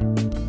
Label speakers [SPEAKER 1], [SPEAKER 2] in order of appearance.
[SPEAKER 1] you.